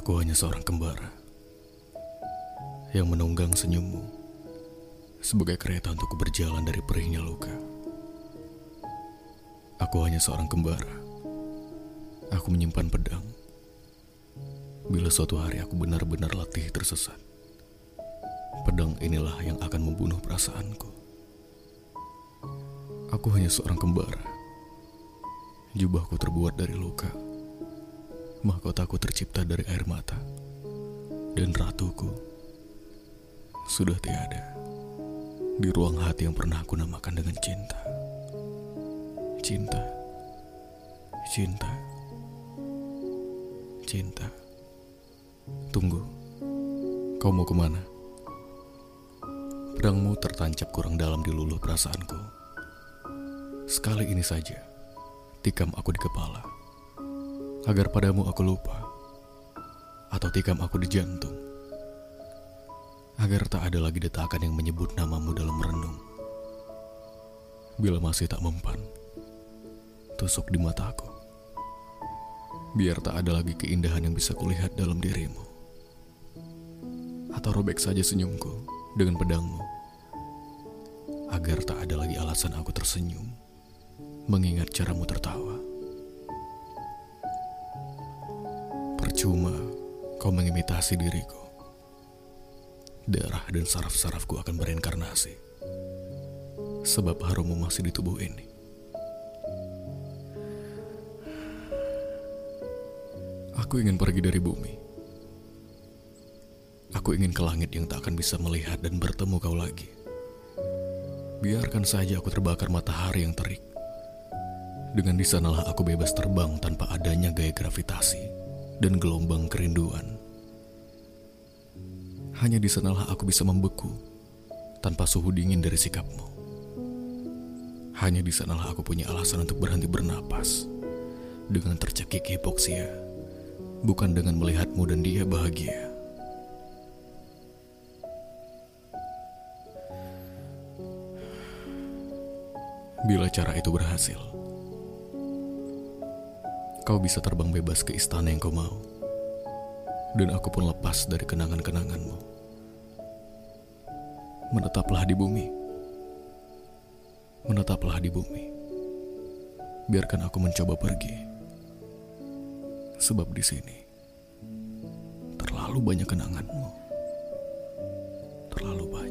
Aku hanya seorang kembara yang menunggang senyummu sebagai kereta untuk berjalan dari perihnya luka. Aku hanya seorang kembara. Aku menyimpan pedang. Bila suatu hari aku benar-benar latih tersesat, pedang inilah yang akan membunuh perasaanku. Aku hanya seorang kembara. Jubahku terbuat dari luka. Mahkotaku tercipta dari air mata. Dan ratuku sudah tiada di ruang hati yang pernah aku namakan dengan cinta. Cinta. Cinta. Cinta. Tunggu. Kau mau ke mana? Pedangmu tertancap kurang dalam di luluh perasaanku. Sekali ini saja, tikam aku di kepala. Agar padamu aku lupa. Atau tikam aku di jantung. Agar tak ada lagi detakan yang menyebut namamu dalam merenung. Bila masih tak mempan, tusuk di mataku. Biar tak ada lagi keindahan yang bisa kulihat dalam dirimu. Atau robek saja senyumku dengan pedangmu. Agar tak ada lagi alasan aku tersenyum mengingat caramu tertawa. Percuma kau mengimitasi diriku. Darah dan saraf-sarafku akan bereinkarnasi. Sebab harummu masih di tubuh ini. Aku ingin pergi dari bumi. Aku ingin ke langit yang tak akan bisa melihat dan bertemu kau lagi. Biarkan saja aku terbakar matahari yang terik. Dengan di sanalah aku bebas terbang tanpa adanya gaya gravitasi dan gelombang kerinduan. Hanya di sanalah aku bisa membeku tanpa suhu dingin dari sikapmu. Hanya di sanalah aku punya alasan untuk berhenti bernapas dengan tercekik hipoksia, bukan dengan melihatmu dan dia bahagia. Bila cara itu berhasil, kau bisa terbang bebas ke istana yang kau mau. Dan aku pun lepas dari kenangan-kenanganmu. Menetaplah di bumi. Menetaplah di bumi. Biarkan aku mencoba pergi. Sebab di sini terlalu banyak kenanganmu. Terlalu banyak.